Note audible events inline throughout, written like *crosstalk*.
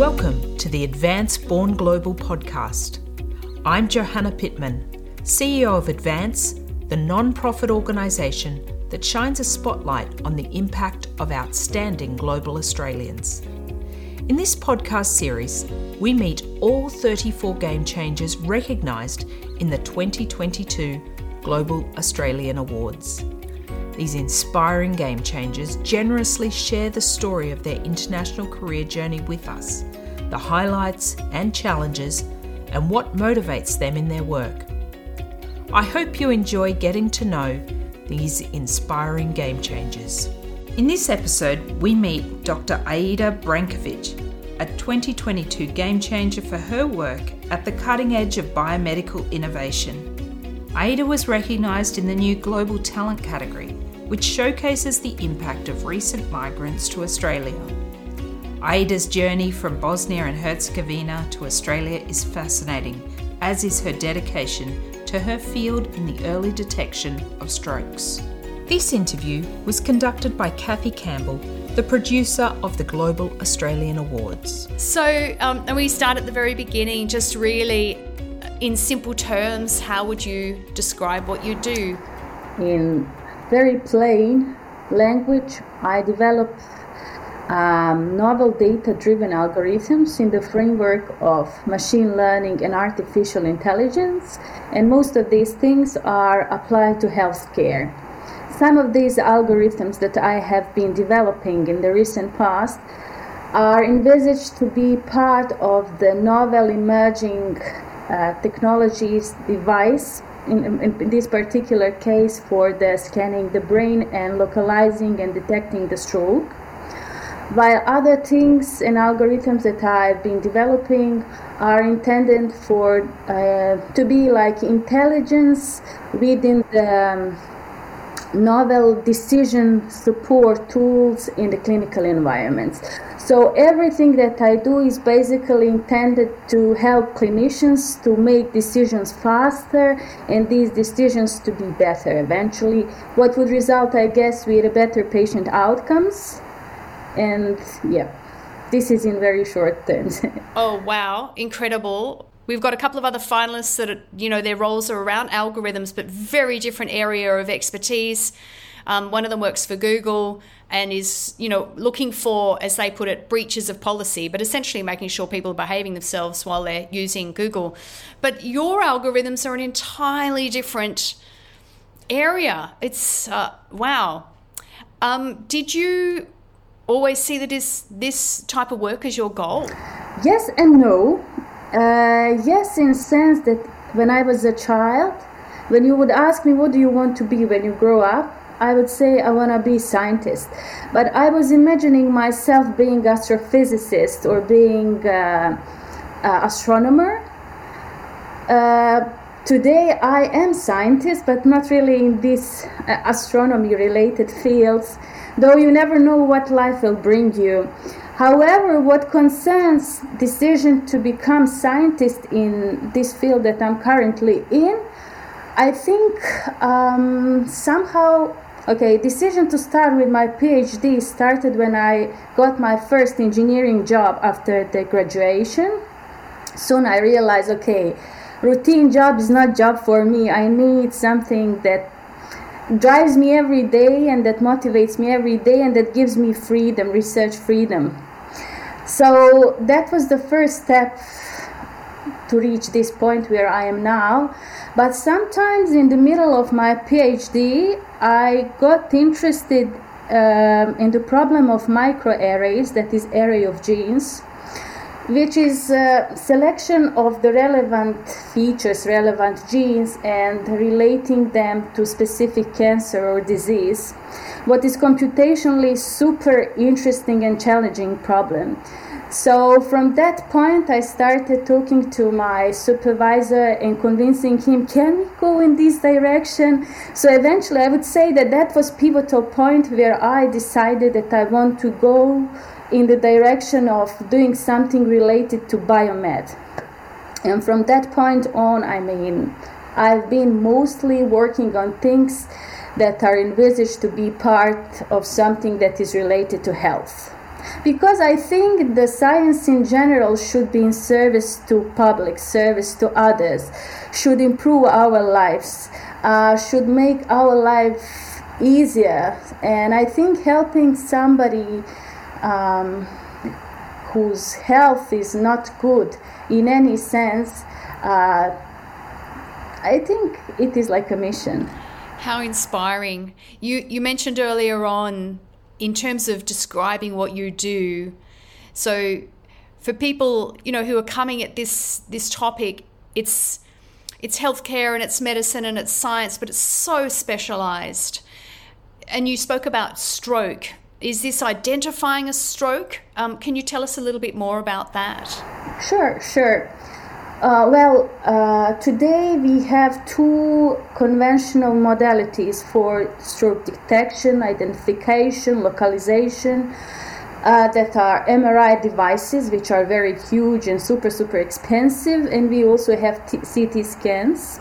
Welcome to the Advance Born Global podcast. I'm Johanna Pittman, CEO of Advance, the non profit organisation that shines a spotlight on the impact of outstanding global Australians. In this podcast series, we meet all 34 game changers recognised in the 2022 Global Australian Awards. These inspiring game changers generously share the story of their international career journey with us, the highlights and challenges, and what motivates them in their work. I hope you enjoy getting to know these inspiring game changers. In this episode, we meet Dr. Aida Brankovic, a 2022 game changer for her work at the cutting edge of biomedical innovation. Aida was recognised in the new Global Talent category, which showcases the impact of recent migrants to Australia. Aida's journey from Bosnia and Herzegovina to Australia is fascinating, as is her dedication to her field in the early detection of strokes. This interview was conducted by Kathy Campbell, the producer of the Global Australian Awards. So, um, and we start at the very beginning, just really in simple terms, how would you describe what you do? In very plain language, I develop um, novel data driven algorithms in the framework of machine learning and artificial intelligence, and most of these things are applied to healthcare. Some of these algorithms that I have been developing in the recent past are envisaged to be part of the novel emerging uh, technologies device in, in, this particular case for the scanning the brain and localizing and detecting the stroke while other things and algorithms that I've been developing are intended for uh, to be like intelligence within the um, novel decision support tools in the clinical environments. So everything that I do is basically intended to help clinicians to make decisions faster and these decisions to be better. Eventually, what would result, I guess, with better patient outcomes? And yeah this is in very short terms. *laughs* Oh wow. Incredible. We've got a couple of other finalists that are, you know, their roles are around algorithms, but very different area of expertise. Um, one of them works for Google and is, you know, looking for, as they put it, breaches of policy, but essentially making sure people are behaving themselves while they're using Google. But your algorithms are an entirely different area. It's uh, wow. Um, did you always see that is this type of work as your goal? Yes and no. Uh, yes, in sense that when I was a child, when you would ask me what do you want to be when you grow up, I would say I want to be scientist. But I was imagining myself being astrophysicist or being uh, uh, astronomer. Uh, today I am scientist, but not really in these uh, astronomy related fields though you never know what life will bring you. However, what concerns decision to become scientist in this field that I'm currently in, I think um, somehow okay decision to start with my phd started when i got my first engineering job after the graduation soon i realized okay routine job is not job for me i need something that drives me every day and that motivates me every day and that gives me freedom, research freedom. So that was the first step to reach this point where I am now. But sometimes in the middle of my PhD, I got interested um, in the problem of microarrays, that is, array of genes which is a selection of the relevant features, relevant genes, and relating them to specific cancer or disease. What is computationally super interesting and challenging problem. So from that point, I started talking to my supervisor and convincing him, can we go in this direction? So eventually, I would say that that was pivotal point where I decided that I want to go in the direction of doing something related to biomed. And from that point on, I mean, I've been mostly working on things that are envisaged to be part of something that is related to health. Because I think the science in general should be in service to public, service to others, should improve our lives, uh, should make our life easier. And I think helping somebody um, whose health is not good in any sense, uh, I think it is like a mission. How inspiring. You, you mentioned earlier on in terms of describing what you do. So for people, you know, who are coming at this this topic, it's it's healthcare and it's medicine and it's science, but it's so specialized. And you spoke about stroke. Is this identifying a stroke? Um, can you tell us a little bit more about that? Sure, sure. Uh, well, uh, today we have two conventional modalities for stroke detection, identification, localization. Uh, that are MRI devices, which are very huge and super, super expensive, and we also have t- CT scans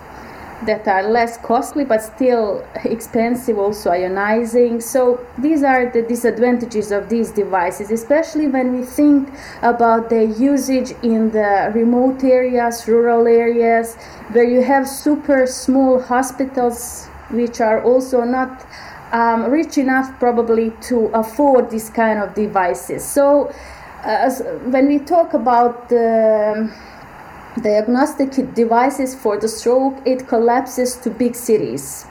that are less costly but still expensive, also ionizing. So, these are the disadvantages of these devices, especially when we think about their usage in the remote areas, rural areas, where you have super small hospitals which are also not um, rich enough probably to afford this kind of devices. So, uh, when we talk about the diagnostic devices for the stroke, it collapses to big cities.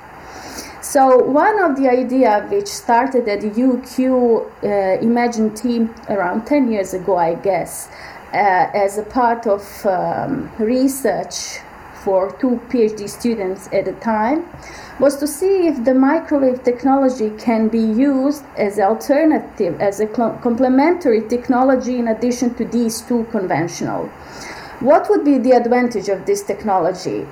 So one of the idea which started at the UQ uh, Imagine team around 10 years ago, I guess, uh, as a part of um, research for two PhD students at a time, was to see if the microwave technology can be used as alternative, as a complementary technology in addition to these two conventional. What would be the advantage of this technology?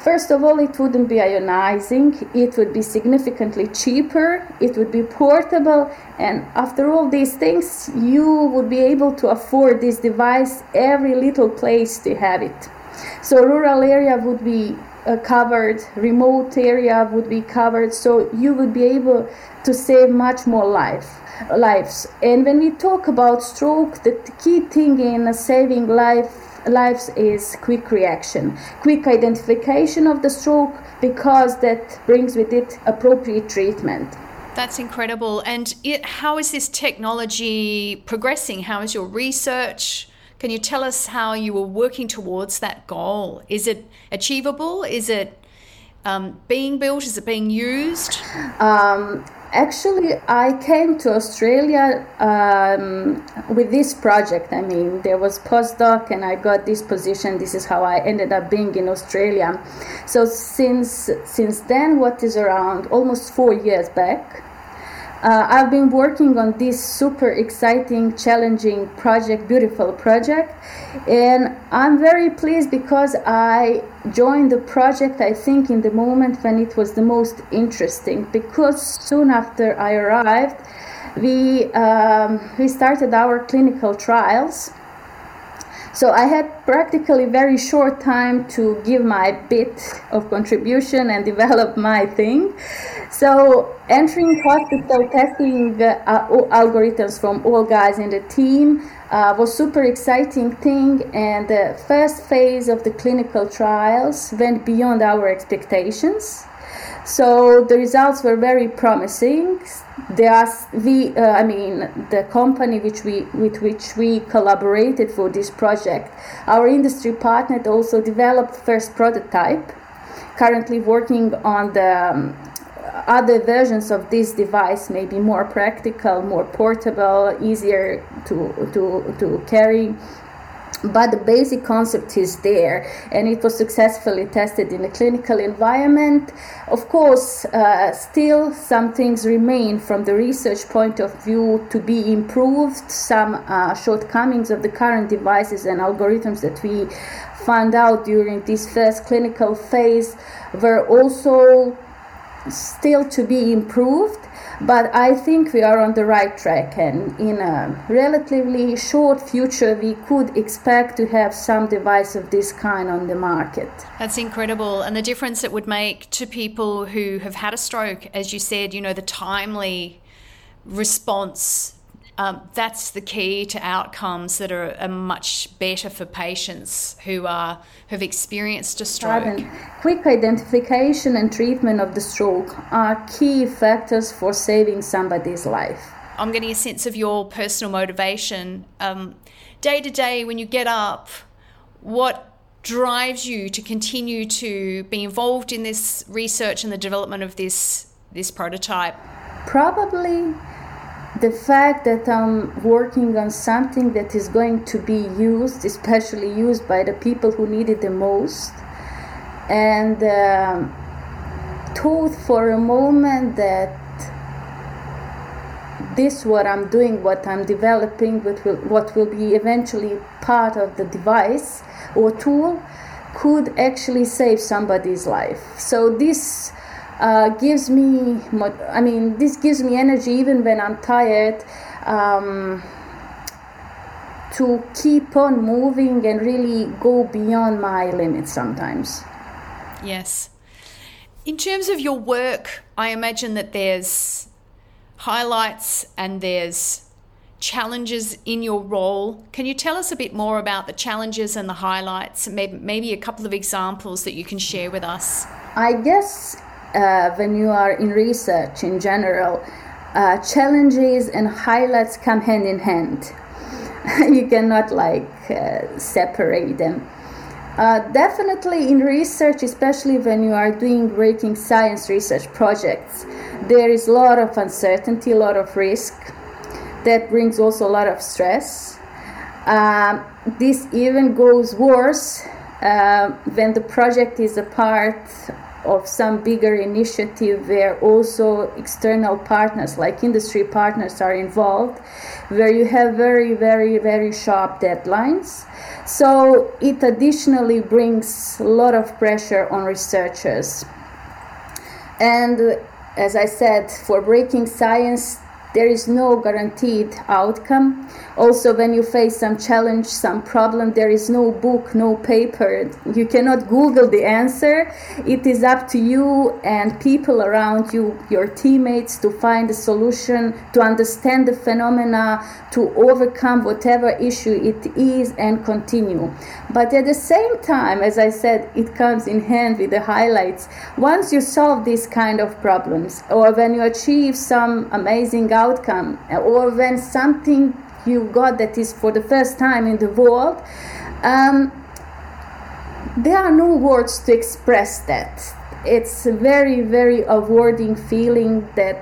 First of all, it wouldn't be ionizing, it would be significantly cheaper, it would be portable, and after all these things, you would be able to afford this device every little place to have it. So, rural area would be uh, covered, remote area would be covered, so you would be able to save much more life lives. And when we talk about stroke, the key thing in saving life lives is quick reaction, quick identification of the stroke because that brings with it appropriate treatment. That's incredible. And it, how is this technology progressing? How is your research? Can you tell us how you were working towards that goal? Is it achievable? Is it um, being built? Is it being used? Um, actually i came to australia um, with this project. I mean there was postdoc and i got this position. This is how i ended up being in australia. So since since then what is around almost four years back uh, I've been working on this super exciting, challenging project, beautiful project, and I'm very pleased because I joined the project, I think, in the moment when it was the most interesting. Because soon after I arrived, we, um, we started our clinical trials so I had practically very short time to give my bit of contribution and *laughs* develop my thing. So entering hospital, testing uh, algorithms from all guys in the team uh, was super exciting thing. And the first phase of the clinical trials went beyond our expectations. So the results were very promising. There we, uh, I mean, the company which we with which we collaborated for this project, our industry partner also developed first prototype. Currently working on the um, other versions of this device, may be more practical, more portable, easier to to to carry. But the basic concept is there and it was successfully tested in a clinical environment. Of course uh, still some things remain from the research point of view to be improved. Some uh, shortcomings of the current devices and algorithms that we found out during this first clinical phase were also still to be improved but I think we are on the right track, and in a relatively short future, we could expect to have some device of this kind on the market. That's incredible, and the difference it would make to people who have had a stroke, as you said, you know, the timely response um, that's the key to outcomes that are, are, much better for patients who are who've experienced a stroke. Quick identification and treatment of the stroke are key factors for saving somebody's life. I'm getting a sense of your personal motivation. Um, day to day, when you get up, what drives you to continue to be involved in this research and the development of this this prototype? Probably the fact that I'm working on something that is going to be used, especially used by the people who need it the most, and um, thought for a moment that this what I'm doing, what I'm developing, what will, what will be eventually part of the device or tool, could actually save somebody's life. So this uh, gives me, I mean, this gives me energy even when I'm tired. Um, to keep on moving and really go beyond my limits sometimes. Yes. In terms of your work, I imagine that there's highlights and there's challenges in your role. Can you tell us a bit more about the challenges and the highlights, maybe, maybe a couple of examples that you can share with us? I guess uh, when you are in research in general, uh, challenges and highlights come hand in hand. *laughs* you cannot like uh, separate them. Uh, definitely in research, especially when you are doing breaking science research projects, there is a lot of uncertainty, a lot of risk. That brings also a lot of stress. Um, this even goes worse uh, when the project is a part of some bigger initiative where also external partners like industry partners are involved where you have very very very sharp deadlines. So it additionally brings a lot of pressure on researchers. And as i said for breaking science there is no guaranteed outcome. Also, when you face some challenge, some problem, there is no book, no paper. You cannot Google the answer. It is up to you and people around you, your teammates, to find a solution, to understand the phenomena, to overcome whatever issue it is, and continue. But at the same time, as I said, it comes in hand with the highlights. Once you solve these kind of problems, or when you achieve some amazing outcome or when something you got that is for the first time in the world um, there are no words to express that. It's a very very rewarding feeling that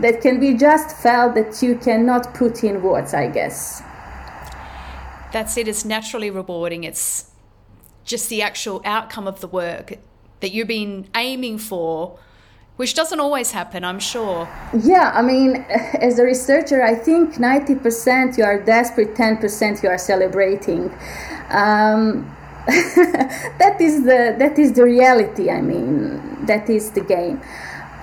that can be just felt that you cannot put in words i guess. That's it. It's naturally rewarding. It's just the actual outcome of the work that you've been aiming for which doesn't always happen, I'm sure. Yeah, I mean, *laughs* as a researcher, I think 90% you are desperate, 10% you are celebrating. Um, *laughs* that is the that is the reality. I mean, that is the game.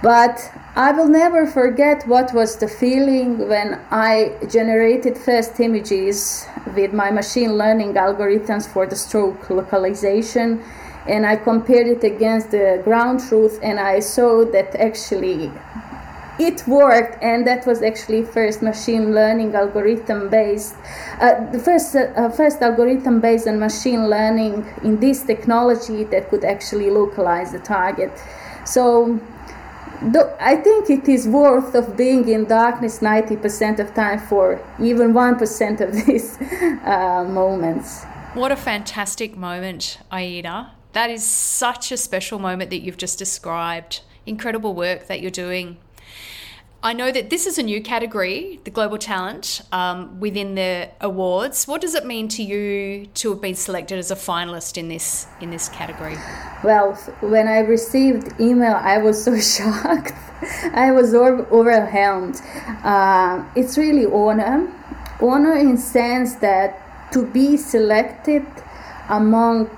But I will never forget what was the feeling when I generated first images with my machine learning algorithms for the stroke localization and I compared it against the ground truth, and I saw that actually it worked, and that was actually first machine learning algorithm based, uh, the first uh, first algorithm based on machine learning in this technology that could actually localize the target. So. I think it is worth of being in darkness 90% of time for even 1% of *laughs* these uh, moments. What a fantastic moment, Aida. That is such a special moment that you've just described. Incredible work that you're doing. I know that this is a new category, the Global Talent, um, within the awards. What does it mean to you to have been selected as a finalist in this in this category? Well, when I received email, I was so *laughs* shocked. I was overwhelmed. Uh, it's really honor, honor in sense that to be selected among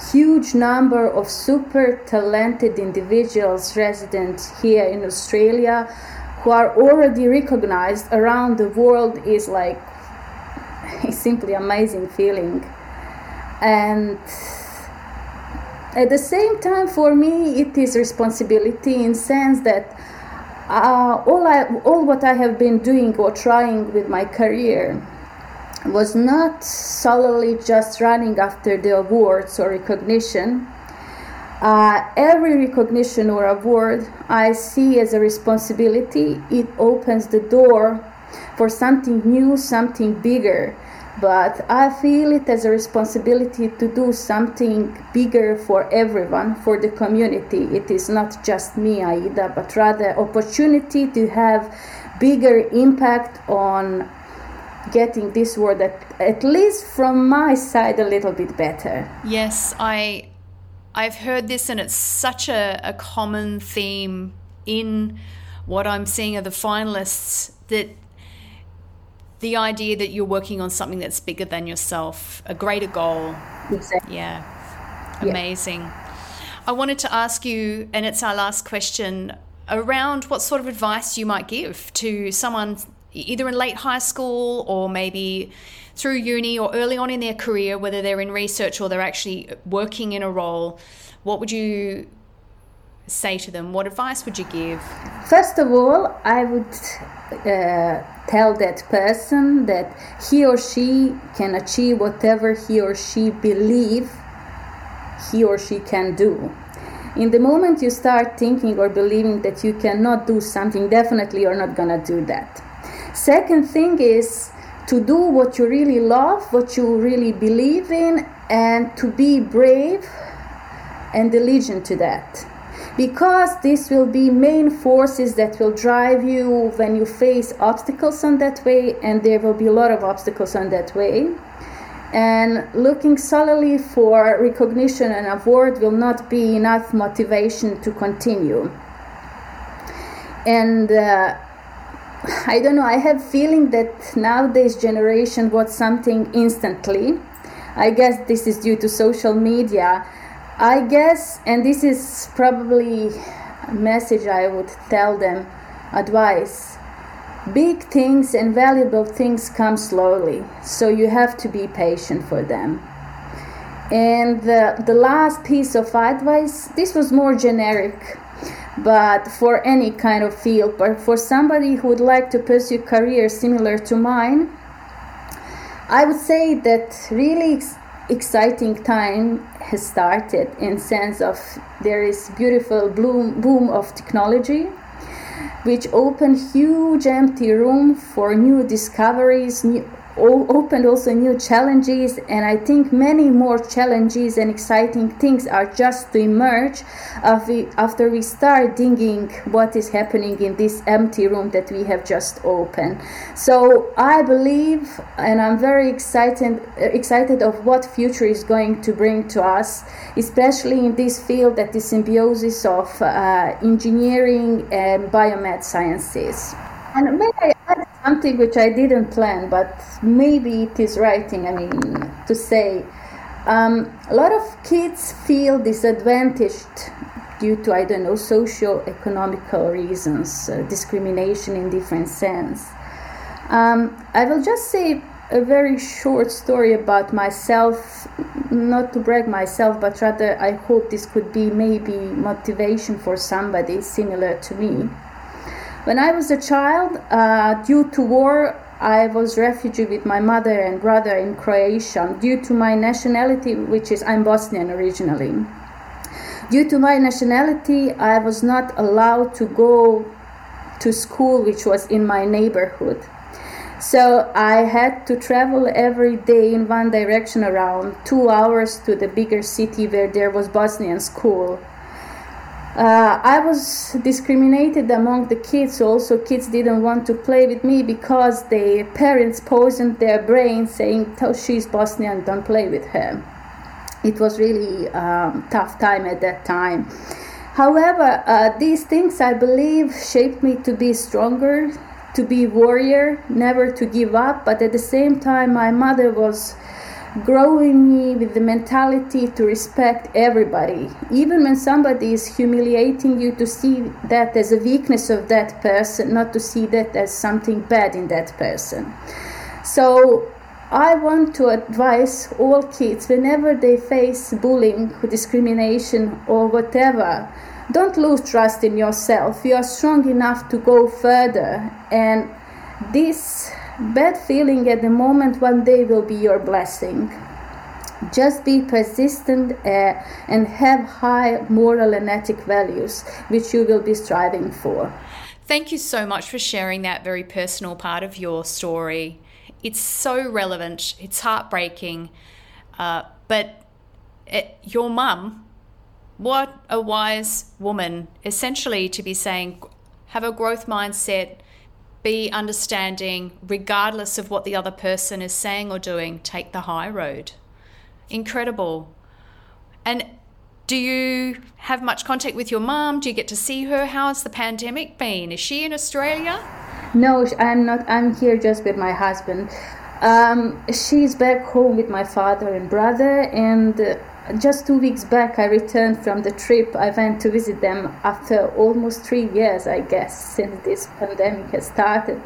huge number of super talented individuals resident here in Australia who are already recognized around the world is like *laughs* a simply amazing feeling. And at the same time for me it is responsibility in sense that uh, all I, all what I have been doing or trying with my career was not solely just running after the awards or recognition. Uh, every recognition or award I see as a responsibility. It opens the door for something new, something bigger. But I feel it as a responsibility to do something bigger for everyone, for the community. It is not just me, Aida, but rather opportunity to have bigger impact on getting this word at, at least from my side a little bit better. Yes, I I've heard this and it's such a, a common theme in what I'm seeing of the finalists that the idea that you're working on something that's bigger than yourself, a greater goal. Exactly. Yeah. Amazing. Yeah. I wanted to ask you, and it's our last question, around what sort of advice you might give to someone either in late high school or maybe through uni or early on in their career, whether they're in research or they're actually working in a role. What would you say to them? What advice would you give? First of all, I would uh, tell that person that he or she can achieve whatever he or she believe he or she can do. In the moment you start thinking or believing that you cannot do something, definitely you're not gonna do that. Second thing is to do what you really love, what you really believe in, and to be brave and diligent to that. Because this will be main forces that will drive you when you face obstacles on that way and there will be a lot of obstacles on that way. And looking solely for recognition and award will not be enough motivation to continue. And uh, i don't know i have feeling that nowadays generation wants something instantly i guess this is due to social media I guess, and this is probably a message I would tell them advice. Big things and valuable things come slowly, so you have to be patient for them. And the, the last piece of advice this was more generic, but for any kind of field, but for somebody who would like to pursue career similar to mine, I would say that really exciting time has started in sense of there is beautiful bloom, boom of technology which open huge empty room for new discoveries new, opened also new challenges and i think many more challenges and exciting things are just to emerge after we start digging what is happening in this empty room that we have just opened. So i believe and i'm very excited excited of what future is going to bring to us especially in this field that is symbiosis of uh, engineering and biomed sciences. And may I something which I didn't plan, but maybe it is writing, I mean, to say. Um, a lot of kids feel disadvantaged due to, I don't know, socio-economical reasons, uh, discrimination in different sense. Um, I will just say a very short story about myself, not to brag myself, but rather I hope this could be maybe motivation for somebody similar to me. When I was a child, uh, due to war, I was refugee with my mother and brother in Croatia due to my nationality, which is I'm Bosnian originally. Due to my nationality, I was not allowed to go to school, which was in my neighborhood. So I had to travel every day in one direction around two hours to the bigger city where there was Bosnian school. Uh, I was discriminated among the kids. Also, kids didn't want to play with me because their parents poisoned their brains, saying, "Oh, she's Bosnian, don't play with her." It was really um, tough time at that time. However, uh, these things I believe shaped me to be stronger, to be warrior, never to give up. But at the same time, my mother was growing me with the mentality to respect everybody. Even when somebody is humiliating you, to see that as a weakness of that person, not to see that as something bad in that person. So I want to advise all kids whenever they face bullying, discrimination, or whatever, don't lose trust in yourself. You are strong enough to go further. And this bad feeling at the moment one day will be your blessing. Just be persistent uh, and have high moral and ethic values, which you will be striving for. Thank you so much for sharing that very personal part of your story. It's so relevant, it's heartbreaking, uh, but it, your mum, what a wise woman, essentially, to be saying, have a growth mindset, be understanding, regardless of what the other person is saying or doing, take the high road. Incredible. And do you have much contact with your mom? Do you get to see her? How's the pandemic been? Is she in Australia? No, I'm not. I'm here just with my husband. Um, she's back home with my father and brother, and just two weeks back, I returned from the trip. I went to visit them after almost three years, I guess, since this pandemic has started.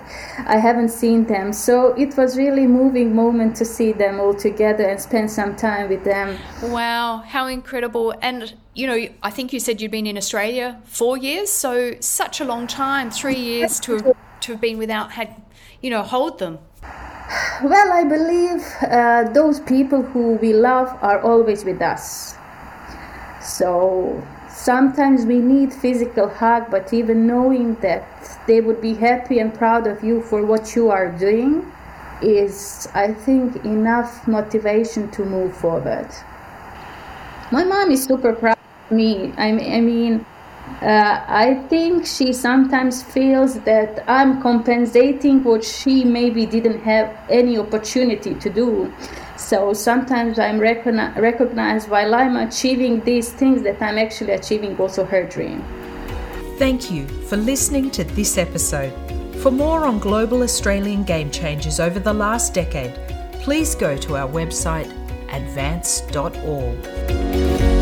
I haven't seen them, so it was really moving moment to see them all together and spend some time with them. Wow, how incredible! And you know, I think you said you'd been in Australia four years, so such a long time, three years to have, to have been without had, you know, hold them. Well, I believe uh, those people who we love are always with us. So sometimes we need physical hug, but even knowing that they would be happy and proud of you for what you are doing is, I think, enough motivation to move forward. My mom is super proud of me. I mean, uh, I think she sometimes feels that I'm compensating what she maybe didn't have any opportunity to do. So sometimes I'm recogni- recognized while I'm achieving these things that I'm actually achieving also her dream. Thank you for listening to this episode. For more on global Australian game changers over the last decade, please go to our website advance.org.